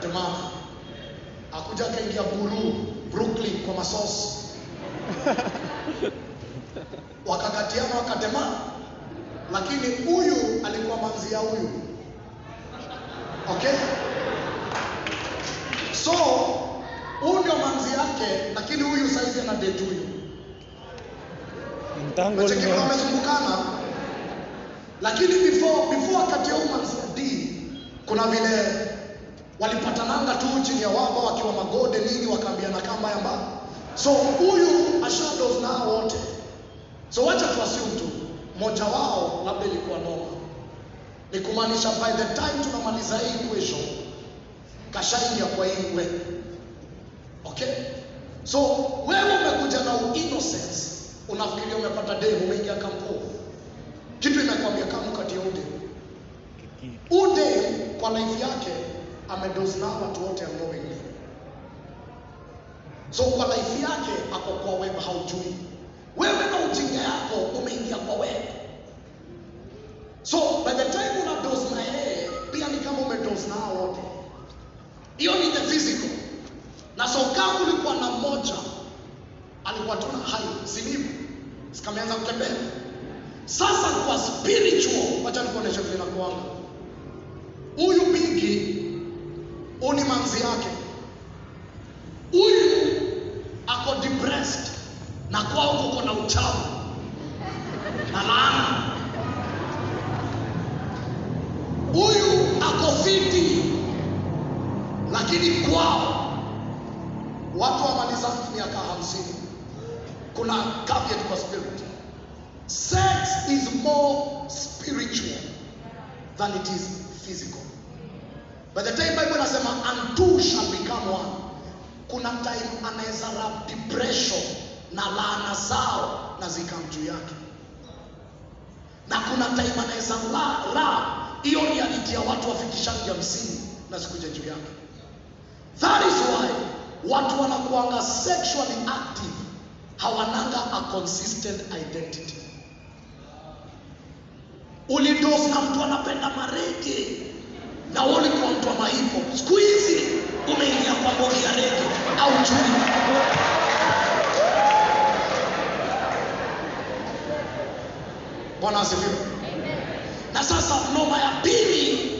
akatemana akuja akaingia buru Brooklyn kwa masosi. Wakakatiana wakatema, lakini huyu alikuwa manzi ya huyu. Okay? So huyu ndio manzi yake lakini huyu saizi ana date huyu. Wamezungukana. Lakini before before wakati ya huyu manzi ya D kuna vile walipatananga tu chini ya wamba wakiwa magode nini wakaambiana kamba ya mbali so huyu ashados nao wote. So wacha tu assume tu mmoja wao labda ilikuwa noma ni kumaanisha by the time tunamaliza hii equation kashaingia kwa hii we. Okay? So wewe umekuja na innocence. Unafikiria umepata demu umeingia kampo kitu inakwambia kama kati ya ude. Ude kwa life yake amedozi nao watu wote unknowingly so kwa life yake ako kwa web haujui. Wewe na ujinga yako umeingia kwa web so by the time una dose na yeye pia ni kama umedose nao wote. Hiyo ni the physical. Na so kama ulikuwa na mmoja alikuwa tuna hai silivu zikameanza kutembea. Sasa kwa spiritual wacha nikuoneshe vile nakuanga huyu bigi huyu ni manzi yake. Huyu ako depressed na kwao kuko na uchafu na laana. Huyu ako fiti lakini kwao watu wamaliza miaka hamsini. Kuna caveat kwa spirit. Sex is more spiritual than it is physical by the time bible nasema and two shall become one kuna time anaweza rap depression na laana zao na zikam juu yake. Na kuna time anaweza la hiyo reality ya watu wafikishangi hamsini na zikuja juu yake. That is why watu wanakuanga sexually active hawananga a consistent identity. Ulidos na mtu anapenda marege na wewe ulikuwa mtu wa mahipo siku hizi umeingia kwa bodi ya rege. Au chui. Bwana asifiwe. Na sasa noma ya pili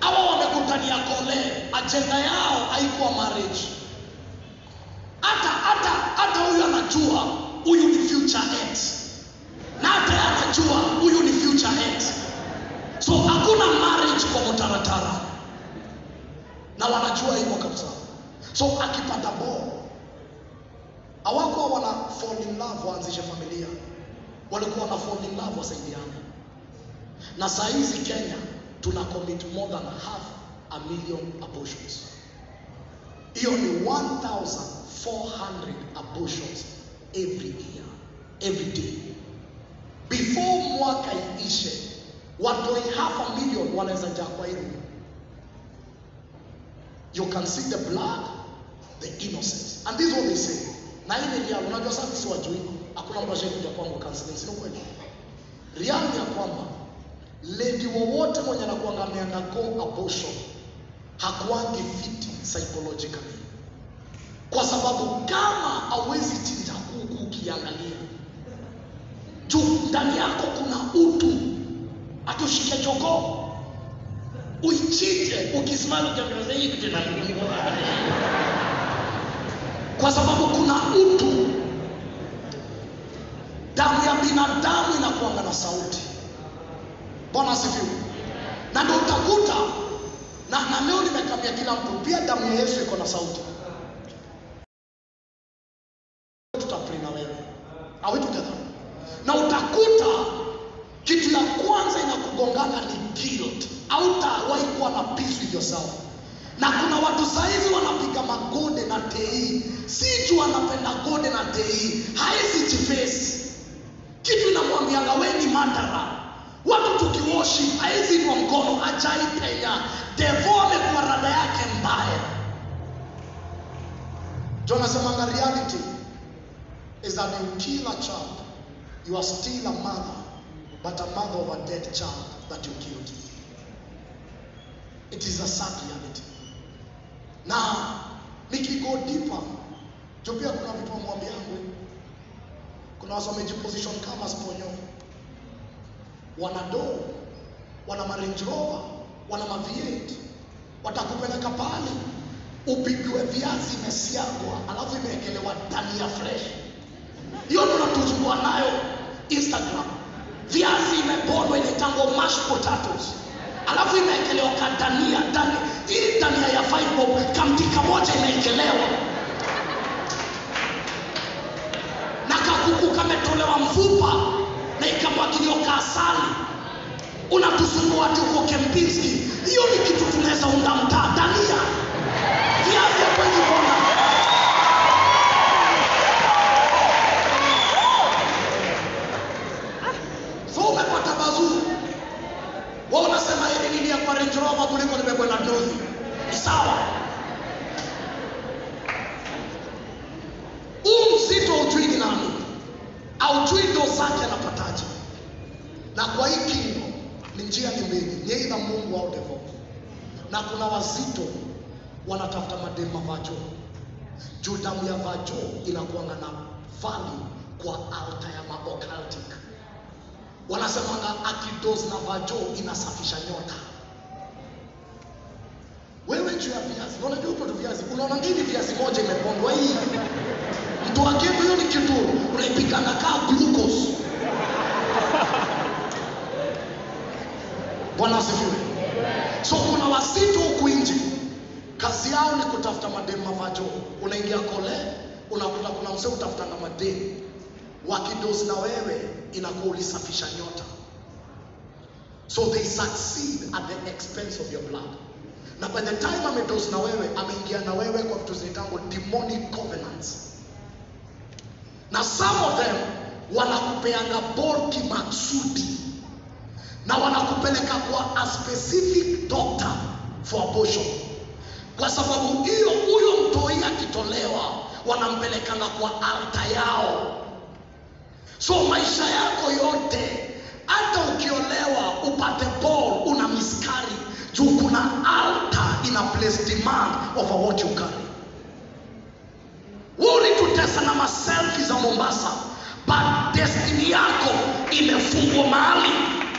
hawa wamekutania kole. Ajenda yao haikuwa marriage. Hata hata hata huyu anajua huyu ni future ex. Na hata anajua huyu ni future ex so hakuna marriage kwa mtaratara. Na wanajua hivyo kabisa. So akipata boo hawakuwa wana fall in love waanzishe familia. Walikuwa wana fall in love wasaidiane. Na saa hizi kenya tuna commit more than half a million abortions. Hiyo ni 1400 abortions every year every day. Before mwaka iishe watoi half a million wanaweza jaa kwa hilo. You can see the blood the innocence and this is what they say. Na hii ni real unajua sasa sisi wajui hakuna mtu ashaikuja kwangu counseling sio kweli? Real ni ya kwamba lady wowote mwenye anakuanga ameundergo abortion hakuangi fit psychologically. Kwa sababu kama hawezi chinja kuku ukiangalia juu ndani yako kuna utu atushike choko. Uichite ukisimama ukiangalia kwa sababu kuna utu. Damu ya binadamu inakuanga na sauti. Bwana asifiwe. Na ndio utakuta na, na leo nimekambia kila mtu pia damu ya yesu iko na sauti tutapray na wewe are we together na utakuta kitu ya kwanza inakugongana ni guilt hautawahi kuwa na peace with yourself na kuna watu saizi wanapiga magode na tei si juu gode na tei. Haezi jifesi kitu inamwambianga we ni mandara watu tukiwoshi haezi inua mkono ajai penya devo amekuwa rada yake mbaya. Tunasemanga reality is that you kill a child you are still a mother but a mother of a dead child that you killed. It is a sad reality. Na nikigo deeper jo pia kuna vitu wamwambiangu kuna watu wamejiposition kama sponyo wana doo wana marange wana maviet. Watakupeleka pale upigiwe viazi imesiagwa alafu imewekelewa dania fresh. Hiyo ndo nayo instagram. Viazi imepondwa inaitangwa mashed potatoes. Alafu imewekelewa kadania dani, hii dania ya five kamtika moja imewekelewa na kakuku kametolewa mfupa na ikamwagiliwa kaasali unatusumbua uko kempinski hiyo ni kitu tunaweza unda mtaa. Dania. Viazi hakwezi ponda so umepata bazuu wa unasema hili nini ya kwa Range Rover kuliko nimebwe na dozi ni sawa huu mzito ujui ni nani aujui ndo zake anapataje na kwa hii kingo ni njia ni mbili ni aidha mungu au devo na kuna wazito wanatafuta mademu mavajo juu damu ya vajo inakuanga na vali kwa alta ya maocultic wanasemanga akidos na vajo inasafisha nyota. Wewe juu ya viazi. Unajua upo viazi. Unaona nini viazi moja imepondwa hii? Mtu akibu, hiyo ni kitu unaipikanga kaa glucose. Bwana asifiwe. So kuna wasitu huku nje. Kazi yao ni kutafuta mademu mavajo unaingia kole unakuta kuna msee utafutanga mademu wakidosi na wewe inakuwa ulisafisha nyota. So they succeed at the expense of your blood. Na by the time amedosi na wewe ameingia na wewe kwa vitu zinaitangwa demonic covenants. Na some of them wanakupeanga borki kimaksudi na wanakupeleka kwa a specific doctor for abortion. Kwa sababu hiyo huyo mtoi akitolewa wanampelekana kwa alta yao so maisha yako yote hata ukiolewa upate ball una miskari. Juu kuna alta ina place demand over what you carry. Ulitutesa na maselfi za mombasa but destiny yako imefungwa mahali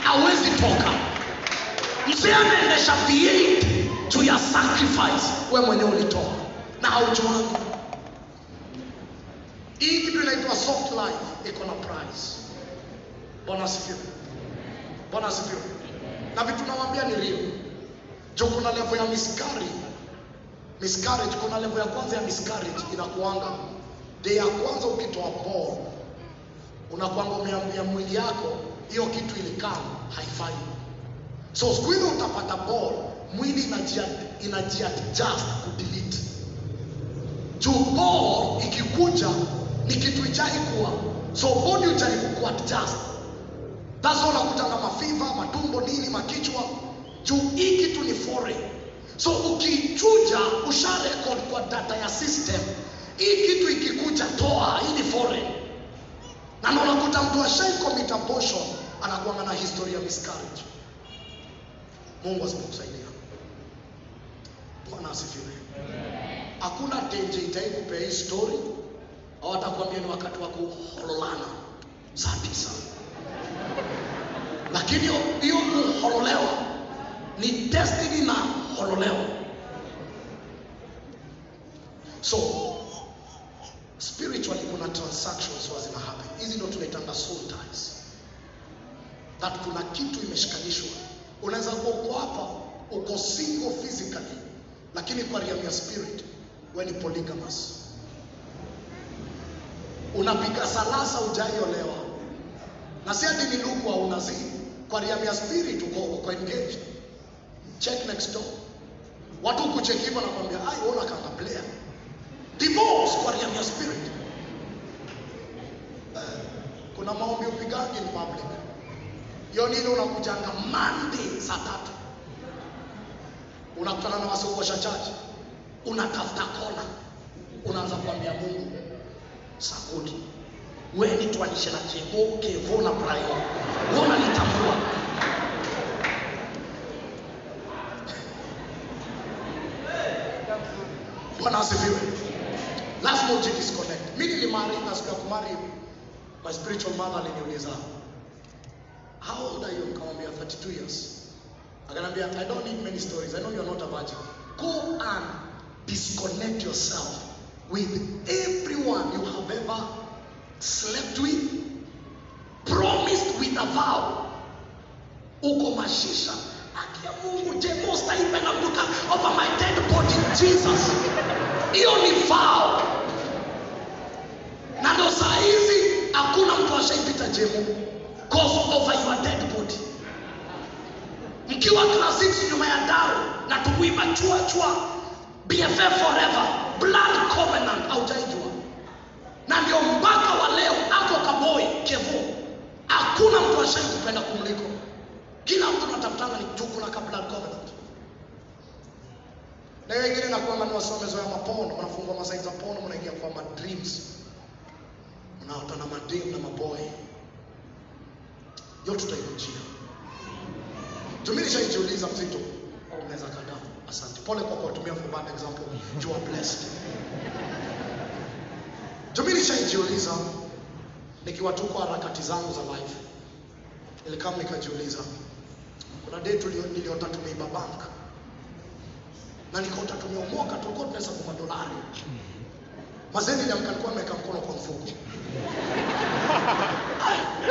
hawezi toka. Mzee anaendesha v8 juu ya sacrifice we mwenyewe ulitoa. Na haujuangu hii kitu inaitwa soft life iko na price. Bwana asifiwe bwana asifiwe na vitu nawaambia ni real. Juu kuna level ya miscarriage. Miscarriage kuna level ya kwanza ya miscarriage inakuanga. Day ya kwanza ukitoa ball unakwanga umeambia mwili yako hiyo kitu ilikaa haifai. So siku hizo utapata ball mwili inajiad- inajiadjust kudelete juu ball ikikuja ni kitu ijai kuwa. So body ujaribu just? That's unakuta na mafiva matumbo nini makichwa. Juu hii kitu ni foreign. So ukichuja usha record kwa data ya system. Hii kitu ikikuja toa hii ni foreign. Na unakuta mtu ashai commit abortion anakuanga na historia miscarriage. Mungu asipokusaidia. Bwana asifiwe. Hakuna tenje itaikupea hii story au atakwambia ni wakati wa kuhololana saa tisa lakini hiyo kuhololewa ni destiny na hololewa so spiritually kuna transactions huwa zina happen. Hizi ndo tunaitanga soul ties. That kuna kitu imeshikanishwa. Unaweza kuwa uko hapa uko single physically lakini kwa realm ya spirit we ni polygamous unapiga salasa ujaiolewa na si ati ni ndugu au unazii kwa realm ya spirit uko, uko engaged. Check next door. Watu kucheki hivyo nakwambia ai ona kanga player. Divorce kwa realm ya spirit. Uh, kuna maombi upigangi in public. Hiyo nini unakujanga Monday saa tatu. Unakutana na wasiokosha chache unatafuta kona unaanza kuambia Mungu sakudi weni tuanishe na kevo kevo na prayo wewe unanitambua bwana asifiwe. Lazima ujidisconnect mi nilimari na siku ya kumari my spiritual mother aliniuliza how old are you? Nikamwambia 32 years. Akanambia i don't need many stories. I know you're not a virgin. Go and disconnect yourself with everyone you have ever slept with promised with a vow uko mashisha. Akia mungu jemo staipenda mtuka over my dead body jesus? Hiyo ni vow. Na ndo saa hizi hakuna mtu ashaipita jemu cause over your dead body. Mkiwa class 6 nyuma ya dao na tukuiba chua chua bff forever blood covenant aujaijua na ndio mpaka wa leo ako kaboi kevo hakuna mtu ashai kupenda kumliko kila mtu anatafutanga ni juu kuna ka blood covenant. Na hiyo ingine nakuanga ni wasomezo ya mapono mnafungua masaidi za pono mnaingia kwa madreams mnaota na madem na maboy yo tutaikujia tumilishaijiuliza mzito. Pole kwa kuwatumia for bad example. You are blessed. Tumii nishaijiuliza nikiwa tu harakati zangu za life. Nilikam nikajiuliza. Kuna day niliota tumeiba bank. Na nikaota tumeomoka tulikuwa tunahesabu madolari. Mazee niliamka nilikuwa nimeweka mkono kwa mfuko.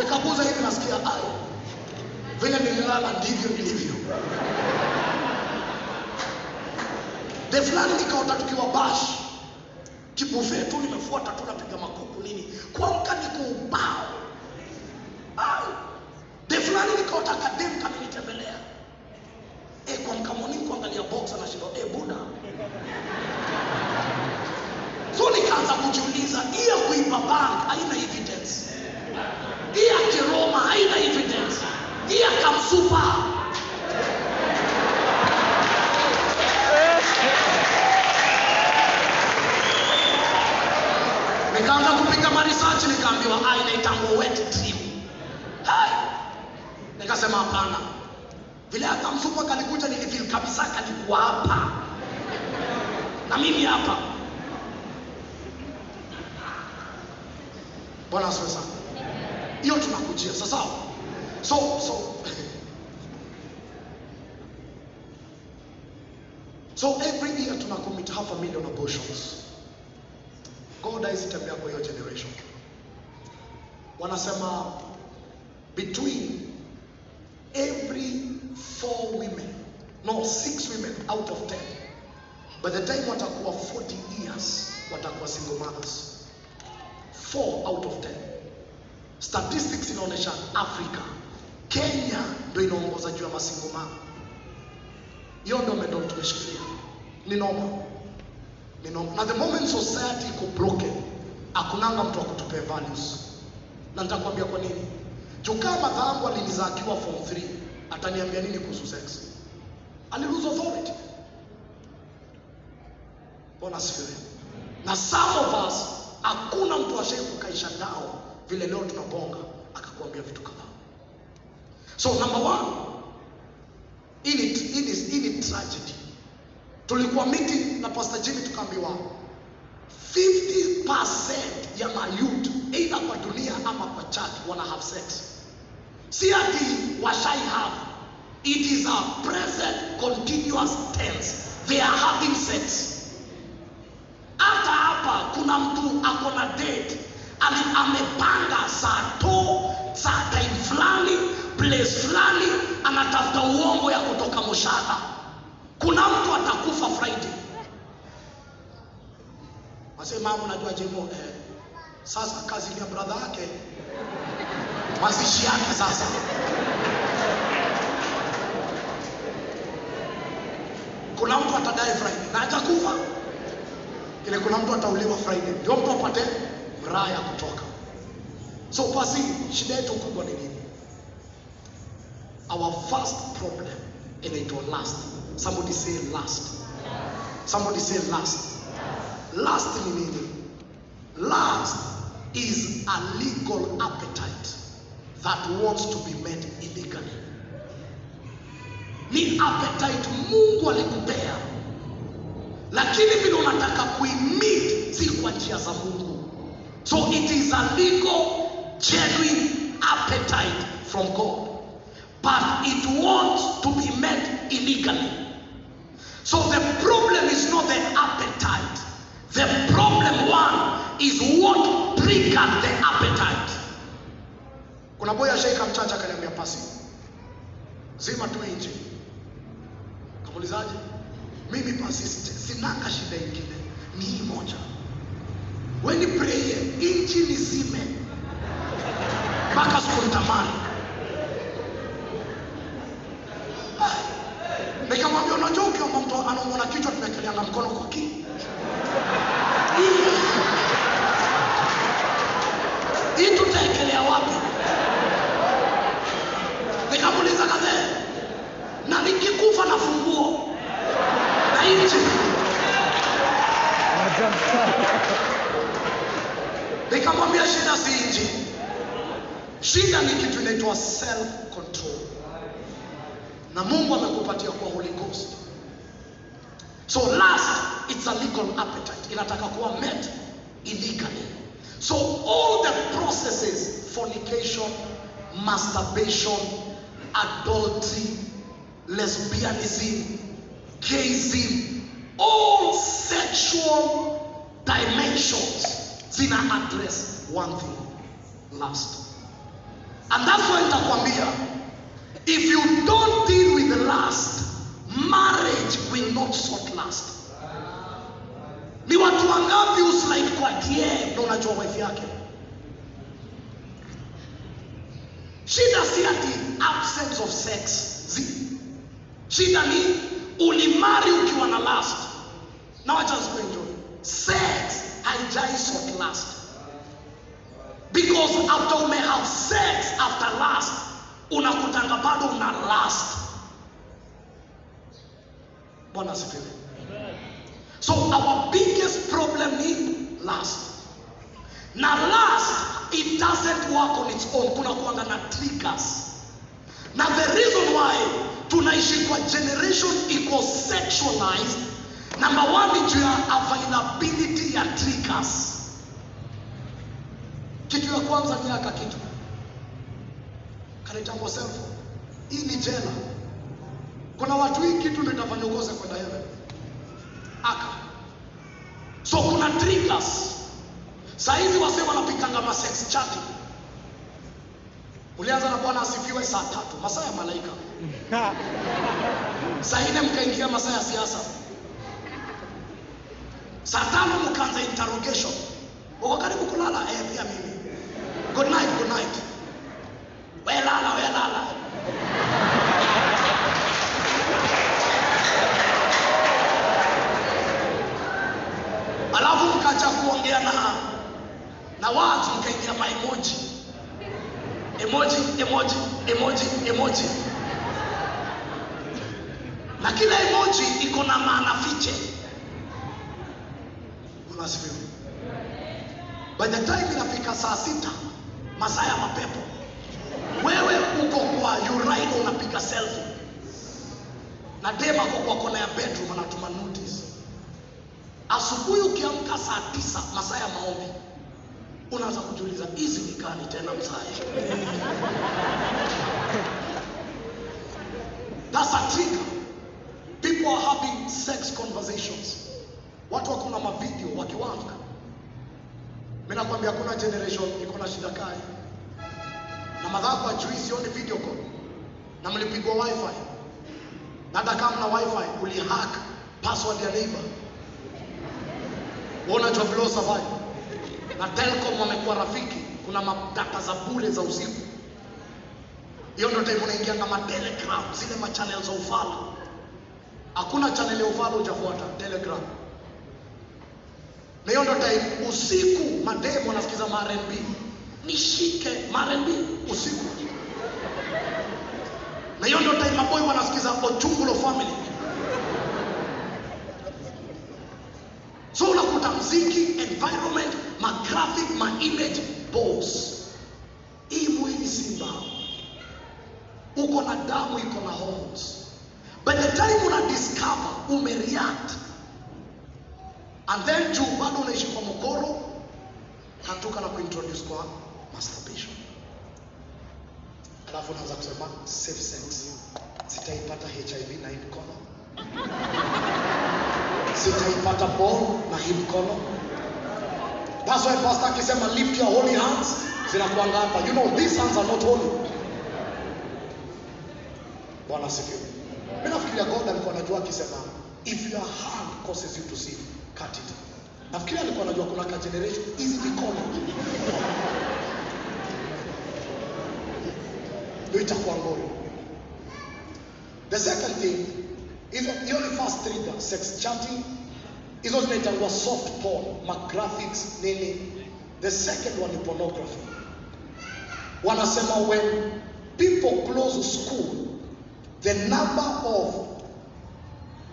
Nikaguza hivi nasikia ai vile nililala ndivyo nilivyo. De fulani nikaota tukiwa bash kibufe tu nimefuata tu napiga makuku nini, kuamka niko ubao. De fulani nikaota kadem kanitembelea e, kuamka morning kuangalia box anashinda e, buda so nikaanza kujiuliza, hii ya kuiba bank haina evidence, hii ya kiroma haina evidence hii akamsupa nikaanza kupiga marisachi nikaambiwa ah, inaitangwa wet nikasema hapana. Vile akamsupa kalikuja nilifil kabisa kalikuwa hapa. Na mimi hapa. Bwana sana. Hiyo tunakujia sasa so so so every year tunacommit half a million abortions god haizitembea kwa hiyo generation. Wanasema between every four women no six women out of ten by the time watakuwa 40 years watakuwa single mothers. Four out of ten. Statistics inaonyesha africa kenya ndo inaongoza juu ya masingo mama hiyo ndio mendo tumeshikilia. Ni noma noma na the moment society iko broken akunanga mtu wa kutupea values. Na nitakwambia kwa nini? Juu kama dhangu alinizaa akiwa form 3 ataniambia nini kuhusu sex? Alilose authority. Bwana asifiwe na some of us hakuna mtu ashai kukaisha nao vile leo tunabonga akakuambia vitu kadhaa. So number one hii ni tragedy tulikuwa meeting na pastor jimmy tukaambiwa 50% ya mayut either kwa dunia ama kwa church wana have sex. Si ati washai have. It is a present continuous tense. They are having sex. Hata hapa kuna mtu ako na date. Ame, amepanga saa to saa time fulani place fulani anatafuta uongo ya kutoka moshadha kuna mtu atakufa friday wasema unajua jemo eh, sasa kazi ya brother yake mazishi yake sasa kuna mtu atadai Friday na atakufa Ile kuna mtu atauliwa Friday, ndio mtu apate raha ya kutoka. So basi, shida yetu kubwa ni nini? Our first problem inaitwa lust. Somebody say last. Somebody say last. Last, last nini? Lust is a legal appetite that wants to be met illegally. Ni appetite Mungu alikupea, lakini vile unataka kuimit si kwa njia za Mungu. So it is a legal, genuine appetite from God, but it wants to be met illegally. So the problem is not the appetite. The problem one is what triggered the appetite. Kuna boya ashaika mchacha akaniambia pasi, zima tu nje, kamulizaje? Mimi pasi sinaka shida ingine, ni hii moja. Weni pray inji nizime mpaka sikutamani. Nikamwambia unajua, ukiomba mtu anaumwa na kichwa, kwa ki hii tutaekelea wapi? Nikamuuliza kadhe, na nikikufa na funguo na nchi Nikamwambia shida si nchi, shida ni kitu inaitwa self control, na Mungu amekupatia. So lust, it's a legal appetite, inataka kuwa met illegally. So all the processes, fornication, masturbation, adultery, lesbianism, gayism, all sexual dimensions zina address one thing, lust. And that's why nitakwambia, if you don't deal with the lust, marriage will not sort last Ni watu wangapi uslide kwa DM na unajua wife yake? Shida si ati absence of sex. Zi. Shida ni ulimari ukiwa na last Na wacha enjoy. Sex haijai sort last Because after ume have sex after last unakutanga bado una lust. Bwana asifiwe. So our biggest problem ni lust. Na lust, it doesn't work on its own. Kuna kuanga na triggers. Na the reason why tunaishi kwa generation iko sexualized, number one ni juu ya availability ya triggers. Kitu ya kwanza ni aka kitu kanaitangwa cellphone. Hii ni jela. Kuna watu hii kitu ndio itafanya ukose kwenda heaven. Aka. So kuna triggers saa hizi wasee wanapikanga ma sex ulianza na bwana asifiwe saa tatu. Masaa ya malaika. Saa nne mkaingia masaa ya siasa. Saa tano mkaanza interrogation. Uko karibu kulala? Eh pia mimi. Good night good night. We lala we lala alafu kuongea na na watu mkaingia ma emoji. Emoji emoji emoji na kila emoji iko na maana fiche. By the time inafika saa sita masaa ya mapepo wewe uko kwa unapiga selfie. Na ako kwa kona ya bedroom anatuma notice asubuhi ukiamka saa tisa masaa ya maombi unaanza kujiuliza hizi ni gani tena mzai that's people are having sex conversations. Watu wako na mavideo wakiwanga. Mi nakwambia kuna generation iko na shida kali na madhabu ajui sioni video call na mlipigwa wifi. Na hata kama na wifi ulihack password ya neighbor vile survive na Telcom wamekuwa rafiki, kuna madata za bure za usiku. Hiyo ndio time unaingia kama Telegram, zile machannel za ufala. hakuna channel ya ufala hujafuata telegram. Na hiyo ndo time usiku mademu wanasikiza marnb nishike marnb usiku. Na hiyo ndo time maboy wanasikiza ochungulo family. So mziki environment magraphic maimage boss. Hii mwili si mbao uko na damu iko na hormones by the time una discover umereact. And then juu bado unaishi kwa mokoro hatuka na kuintroduce kwa masturbation. Alafu unaanza kusema safe sex. Sitaipata hiv na hii mkono sitaipata ball na hii mkono. That's why pastor akisema lift your holy hands zinakuanga hapa. You know these hands are not holy. Bwana asifiwe. Mi nafikiria god alikuwa anajua akisema if your hand causes you to sin cut it. Nafikiri alikuwa anajua kuna ka generation hizi mikono ndio itakuwa ngori the second thing hizo hiyo ni first trigger sex chatting hizo zinaitangwa soft porn magraphics nini. The second one ni pornography. Wanasema when people close school the number of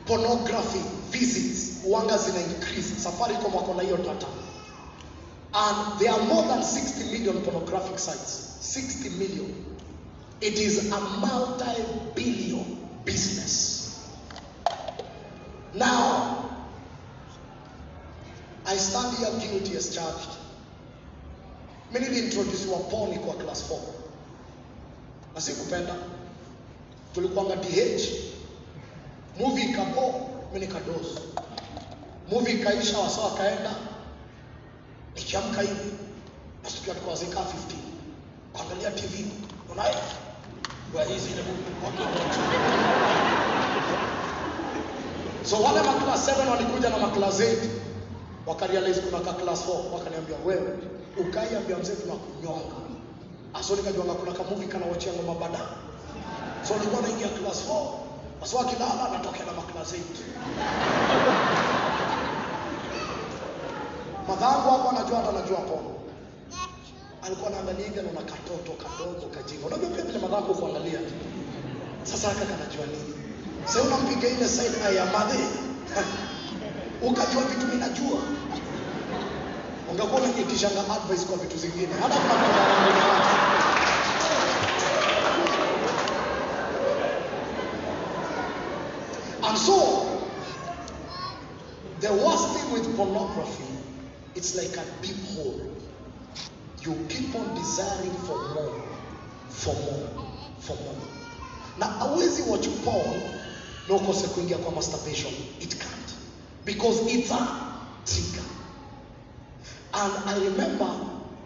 pornography visits wanga zina increase. Safaricom wako na data. And there are more than 60 million pornographic sites. 60 million. It is a multi-billion business now i stand here guilty as charged. Mi niliintrodusiwa poni kwa class 4 na sikupenda. Tulikuanga dh movie ikapo mimi nikadozi movie ikaisha wasa wakaenda. Nikiamka hivi nasikia tuko wazika 15 kuangalia tv unaye kwa hizi ile so wale ma class 7 walikuja na class 8 wakarealize kuna ka class 4 wakaniambia wewe ukaiambia mzee tunakunyonga aso nikajuanga kuna ka movie kana wachia ngoma bada. So nilikuwa naingia class 4 basi akilala natokea na class 8 madhangu hapo anajua hata anajua pono alikuwa anaangalia na katoto kadogo kajinga unajua pia vile madhangu kuangalia sasa haka kanajua nini sasa unampiga ile side ya madhe ukajua vitu mimi ungekuwa unaitishanga advice kwa vitu zingine hata yake And so, the worst thing with pornography, it's like a deep hole. You keep on desiring for more, for more, for more. Na hawezi watch porn na ukose kuingia kwa masturbation. It can't. Because it's a trigger. And I remember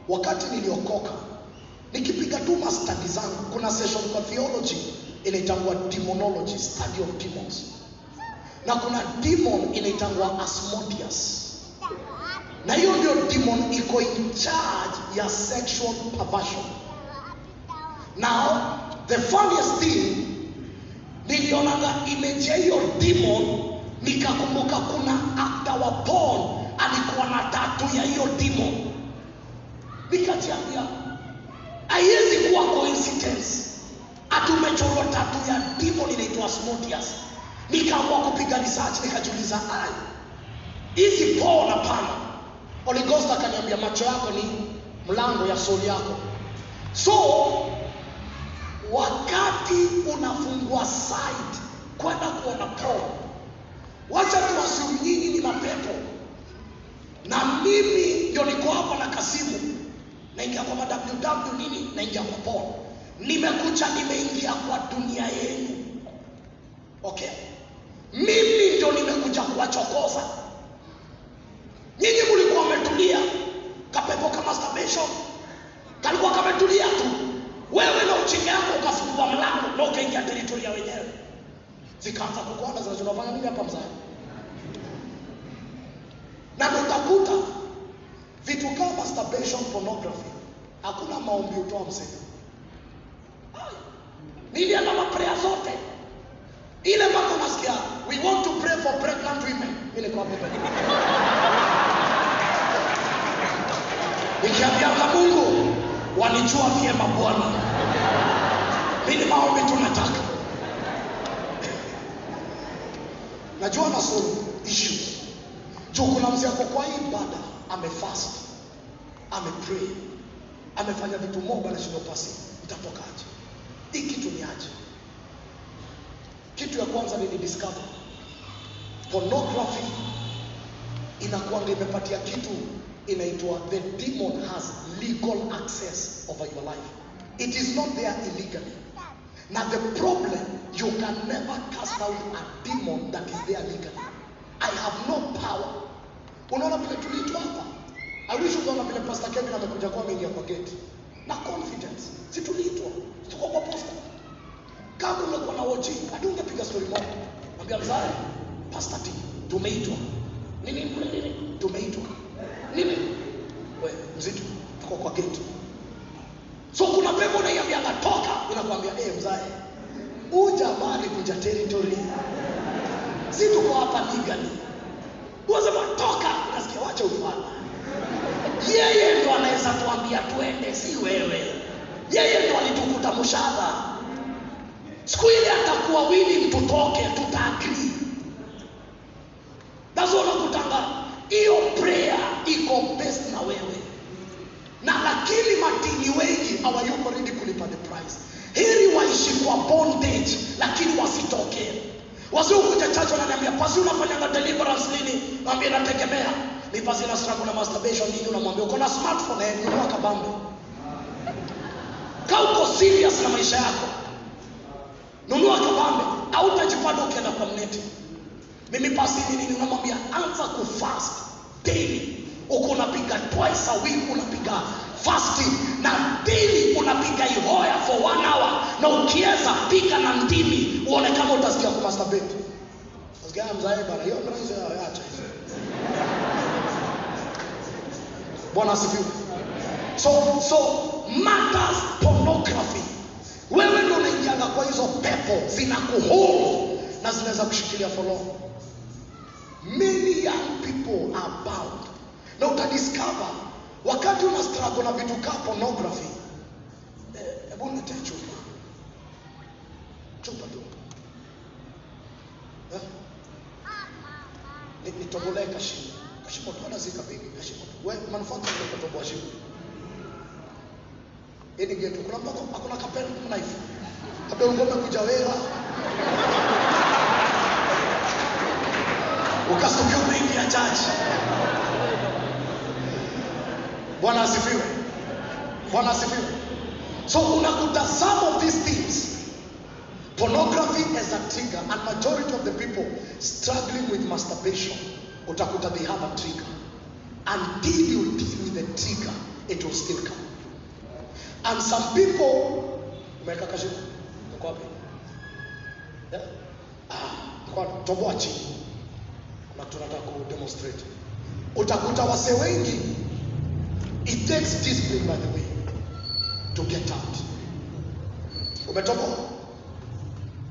wakati niliokoka nikipiga tu mastadi zangu, kuna session kwa theology inaitangwa demonology, study of demons na kuna demon inaitangwa Asmodeus, na hiyo ndio demon iko in charge ya sexual perversion. Now the funniest thing, nilionanga image ya hiyo demon, nikakumbuka kuna actor wa porn alikuwa na tatu ya hiyo demon, nikajiambia haiwezi kuwa coincidence ati tatu ya demon inaitwa Asmodeus. Nikaamua kupiga research nikajiuliza ai hizi poo na Holy Ghost akaniambia macho yako ni mlango ya soul yako. So wakati unafungua site kwenda kuona poo wacha tuwasiu nyinyi ni mapepo. Na mimi ndio niko hapa na kasimu. Naingia kwa www nini? Naingia kwa Paul, nimekuja nimeingia kwa dunia yenu. Okay? Mimi ndio nimekuja kuwachokoza nyinyi mlikuwa mmetulia kapepo ka masturbation kalikuwa kametulia tu wewe na uchinga yako ukafungua mlango na ukaingia teritoria wenyewe. Zikaanza kukuana zina tunafanya nini hapa mzani, na utakuta vitu kama masturbation pornography. Hakuna maombi utoa mzee. Nilienda maprea zote. Ile mpaka unasikia we want to pray for pregnant women. Mimi niko hapo pale nikiambianga mungu walijua vyema bwana. Mimi maombi tunataka najua na solve issues juu kuna mzee ako kwa hii ibada amefast amepray amefanya vitu moba na shindo itatokaje hii kitu ni aje? Kitu ya kwanza nilidiscover pornography inakuanga imepatia kitu inaitwa the demon has legal access over your life. It is not there illegally. Now the problem you can never cast out a demon that is there legally. I have no power. Unaona vile tuliitwa hapa? I wish ukaona vile pastor kevin amekuja kwa ameingia kwa gate. Na confidence. Si tuliitwa? Tuko kwa posta? Kama ungekuwa na wochi hadi ungepiga story moja. Mwambia mzae pastor t tumeitwa. Nini? Nini? Tumeitwa nini? We mzito tuko kwa gate so kuna pepo unaiambia toka unakwambia eh mzae huu kuja territory. Si tuko hapa legally. Unasema toka. Unasikia wacha ufana yeye ndo anaweza tuambia twende si wewe. Yeye ndo alitukuta mshahara siku ile atakuwa wili mtutoke tutaagrii nazo unakutanga hiyo prayer iko best na wewe. Na lakini matini wengi hawayuko ready kulipa the price. Hili waishi kwa bondage lakini wasitoke. Wasiokuja chacho wananiambia pasi unafanyanga deliverance nini? Naambia nategemea. Mi pasi na na masturbation nini? Unamwambia uko na smartphone eh nunua kabambe. Ka uko serious na maisha yako nunua kabambe. Autajipata ukienda kwa mneti mimi pasi nini? Unamwambia anza kufast daily. Uko unapiga twice a week unapiga fasting. Na daily unapiga ihoya for one hour. Na ukiweza piga na ndimi. Uone kama utasikia kumasturbate Nasikia mzae bana hiyo hizo acha hizo. Bwana asifiwe. So so matters pornography. Wewe ndio unaingianga kwa hizo pepo zinakuhuru na zinaweza kushikilia for long many young people are bound. Na utadiscover wakati una struggle na vitu kaa pornography hebu eh, niletee chupa. Chupa tu. Eh? Ni- nitobolee kashimo kashimo tu si kashimo tu. We manufacturer ndio kutoboa shimo ini getu kuna mbako hakuna kapeni knife labda ungome kuja wera ukasukia umeingia chachi bwana asifiwe. Bwana asifiwe. So unakuta some of these things pornography as a trigger and majority of the people struggling with masturbation utakuta they have a trigger. Until you deal with the trigger it will still come. And some people umeweka kashimo uko wapi? Yeah? ah, toboa chini na tunataka ku demonstrate utakuta wase wengi. It takes discipline by the way to get out. Umetoka?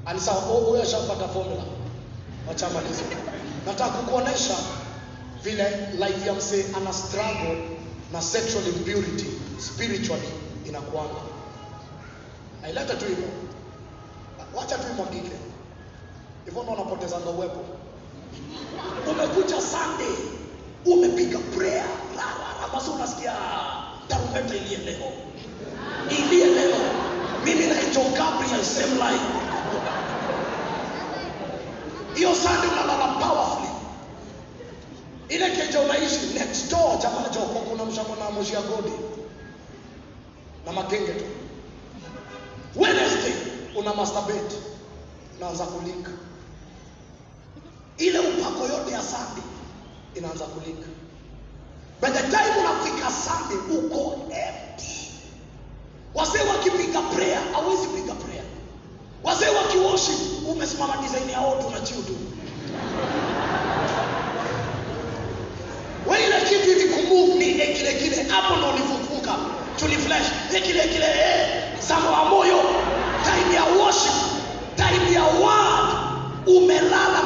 Anisa huyo ashapata formula. Wachamaliza nataka kukuonesha vile life ya msee ana struggle na sexual impurity spiritually inakuanga. Aileta tu hivyo. Wacha tu imwagike. Hivyo ndo unapotezanga uwepo umekuja sunday umepiga prayer. Basi unasikia tarumbeta iliye leo. Iliye leo. Mimi naitwa gabriel same line. Hiyo sunday unalala powerfully. Ile keja unaishi next door jamaa joko kuna mshako na moshi ya godi. Na makenge tu. Wednesday una masturbate naanza kulika ile upako yote ya Sunday inaanza kulika. By the time unafika Sunday uko empty. Wazee wakipiga prayer, hawezi piga prayer. Wazee wakiworship, umesimama design ya watu na chiutu. Wewe kitu hivi kumove ni kile kile, hapo ndo ulifufuka. tuliflesh eh, kile kile eh, samo wa moyo, time ya worship, time ya word, umelala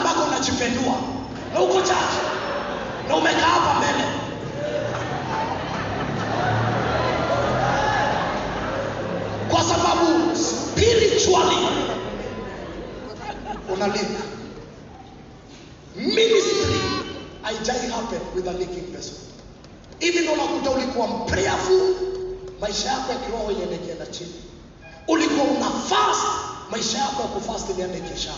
mpaka unajipendua na uko chache. Na umekaa hapa mbele. Kwa sababu spiritually una leak ministry haijai happen with a leaking vessel. Ndo unakuta ulikuwa prayerful maisha yako ya kiroho inaendekienda chini. Ulikuwa una fast maisha yako ya kufast ilienda ikiishana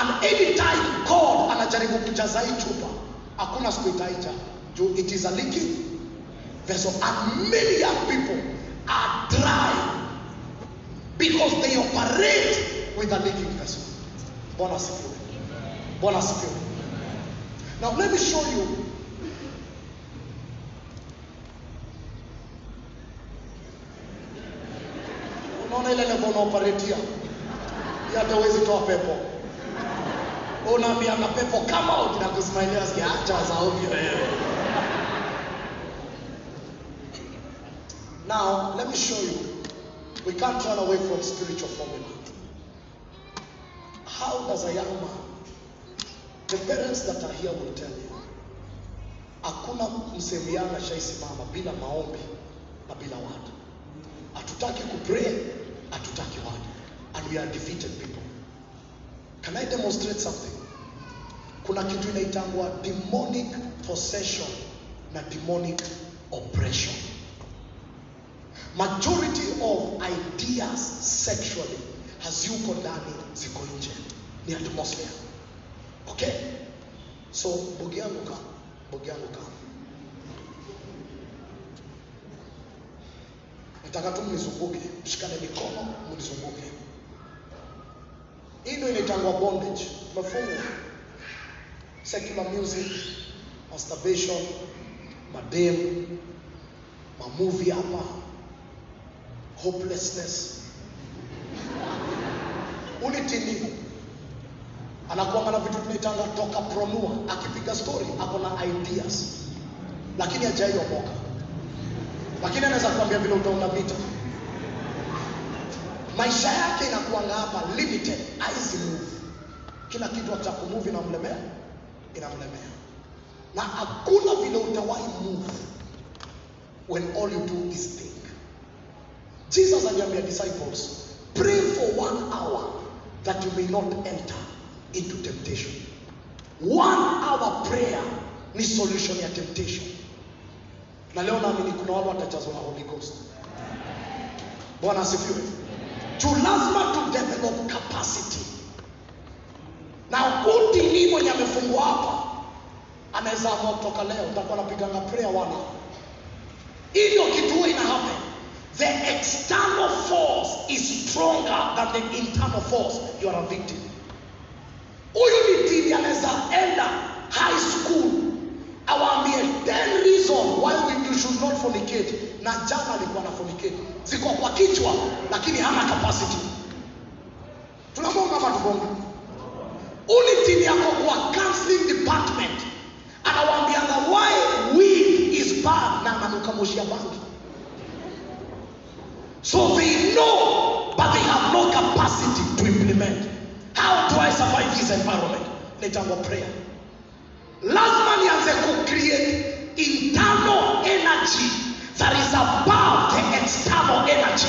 and anytime god anajaribu kujaza hii chupa hakuna siku itaija juu it is a leaking vessel. And many young people are dry because they operate with a leaking vessel. Bwana asifiwe. Bwana asifiwe. Now let me show you. Unaona ile level unaoperatia hata uwezi toa pepo unaambianga pepo kama out na kusmailia sikia za ovyo. Now let me show you. We can't run away from spiritual formula. How does a young man the parents that are here will tell you hakuna msemiana shaisimama bila maombi na bila watu. Hatutaki kupray hatutaki watu. And we are defeated people can i demonstrate something? Kuna kitu inaitangwa demonic possession na demonic oppression. Majority of ideas sexually haziyuko ndani ziko nje. Ni atmosphere. Okay? So bogi yangu ka bogi yangu ka. Nataka tu mnizunguke mshikane mikono mnizunguke hii ndio inaitangwa bondage tumefungwa secular music masturbation madem mamovie hapa. Hopelessness. Unitini anakuanga na vitu tunaitanga toka pronua akipiga story ako na ideas. Lakini hajaiomoka. Lakini anaweza kuambia vile utaona vita maisha yake inakuanga hapa limited haizi move. Kila kitu cha kumove inamlemea inamlemea. Na hakuna vile utawahi move when all you do is think. Jesus aliambia disciples pray for one hour that you may not enter into temptation. One hour prayer ni solution ya temptation. Na leo naamini kuna wale watajazwa na holy ghost. Bwana asifiwe tu lazima tu develop capacity. Na kundi hii mwenye amefungwa hapa anaweza amua kutoka leo utakuwa napiganga prayer wana hivyo kitu huwa ina happen. The external force is stronger than the internal force you are a victim. Huyu ni tini anaweza enda na jana alikuwa na fornicate ziko kwa kichwa lakini hana capacity tunabonga ama tubonga uni tini yako kwa counseling department anawaambianga why weed is bad na ananuka bangi So they know, but they have no capacity to implement. How do I survive this environment? Naitangwa prayer. Lazima nianze ku create internal energy that is above the external energy.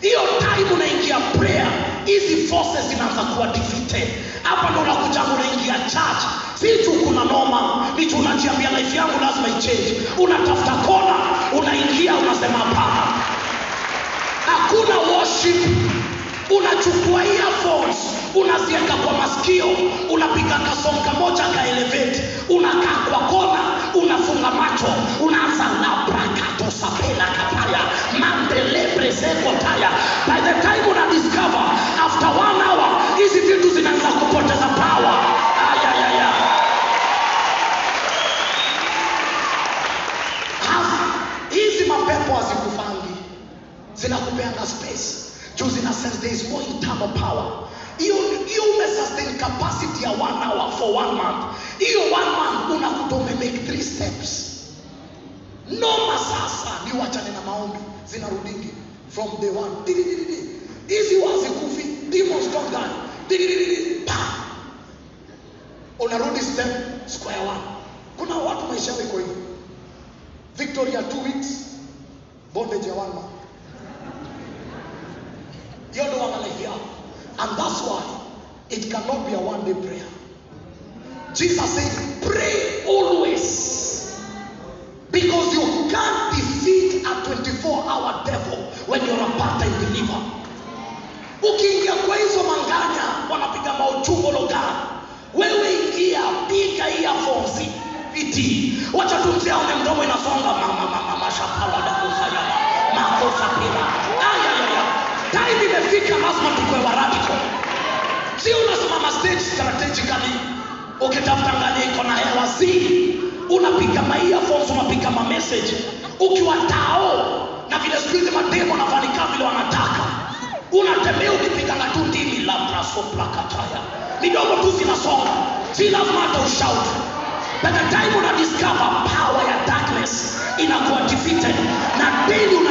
Hiyo time unaingia prayer, hizi forces zinaanza kuwa defeated. Hapa ndo unakuja unaingia church, si tu kuna noma, ni tu unajiambia life yangu lazima ichange. Unatafuta kona, unaingia unasema hapana hakuna worship unachukua earphones unaziweka kwa masikio unapiga kasonga moja kaeleveti unakaa kwa kona unafunga macho unaanza labrakatosapela kapaya mandelebrezekotaya by the time una discover steps. Noma sasa ni wachane na maombi. Zinarudingi from the one. Hizi wazikufi demons don't die pa! Unarudi step square one. Kuna watu maisha yao hivi. Victory ya weeks. Bondage ya one month. Hiyo ndo wangalifia and that's why it cannot be a one day prayer. Jesus said pray always because you can't defeat a 24 hour devil when you're a part-time believer. Ukiingia kwa hizo manganya wanapiga mauchungo logani wewe ingia piga hii afonsi viti wacha tumsiaone mdomo inasonga mama mama mashapala dakusaya makosa pila ayayaya time imefika lazima tukwe waradical si unasimama stage strategically ukitafuta ngani iko na hewa si unapiga ma earphones unapiga ma ukiwa tao na vile siku hizi mademo wanafanikaa vile wanataka. Unatembea ukipigana tu ndimi labrasoplakataya midomo tu zinasonga si lazima hata time una discover power ya darkness inakuwa defeated. Na daily una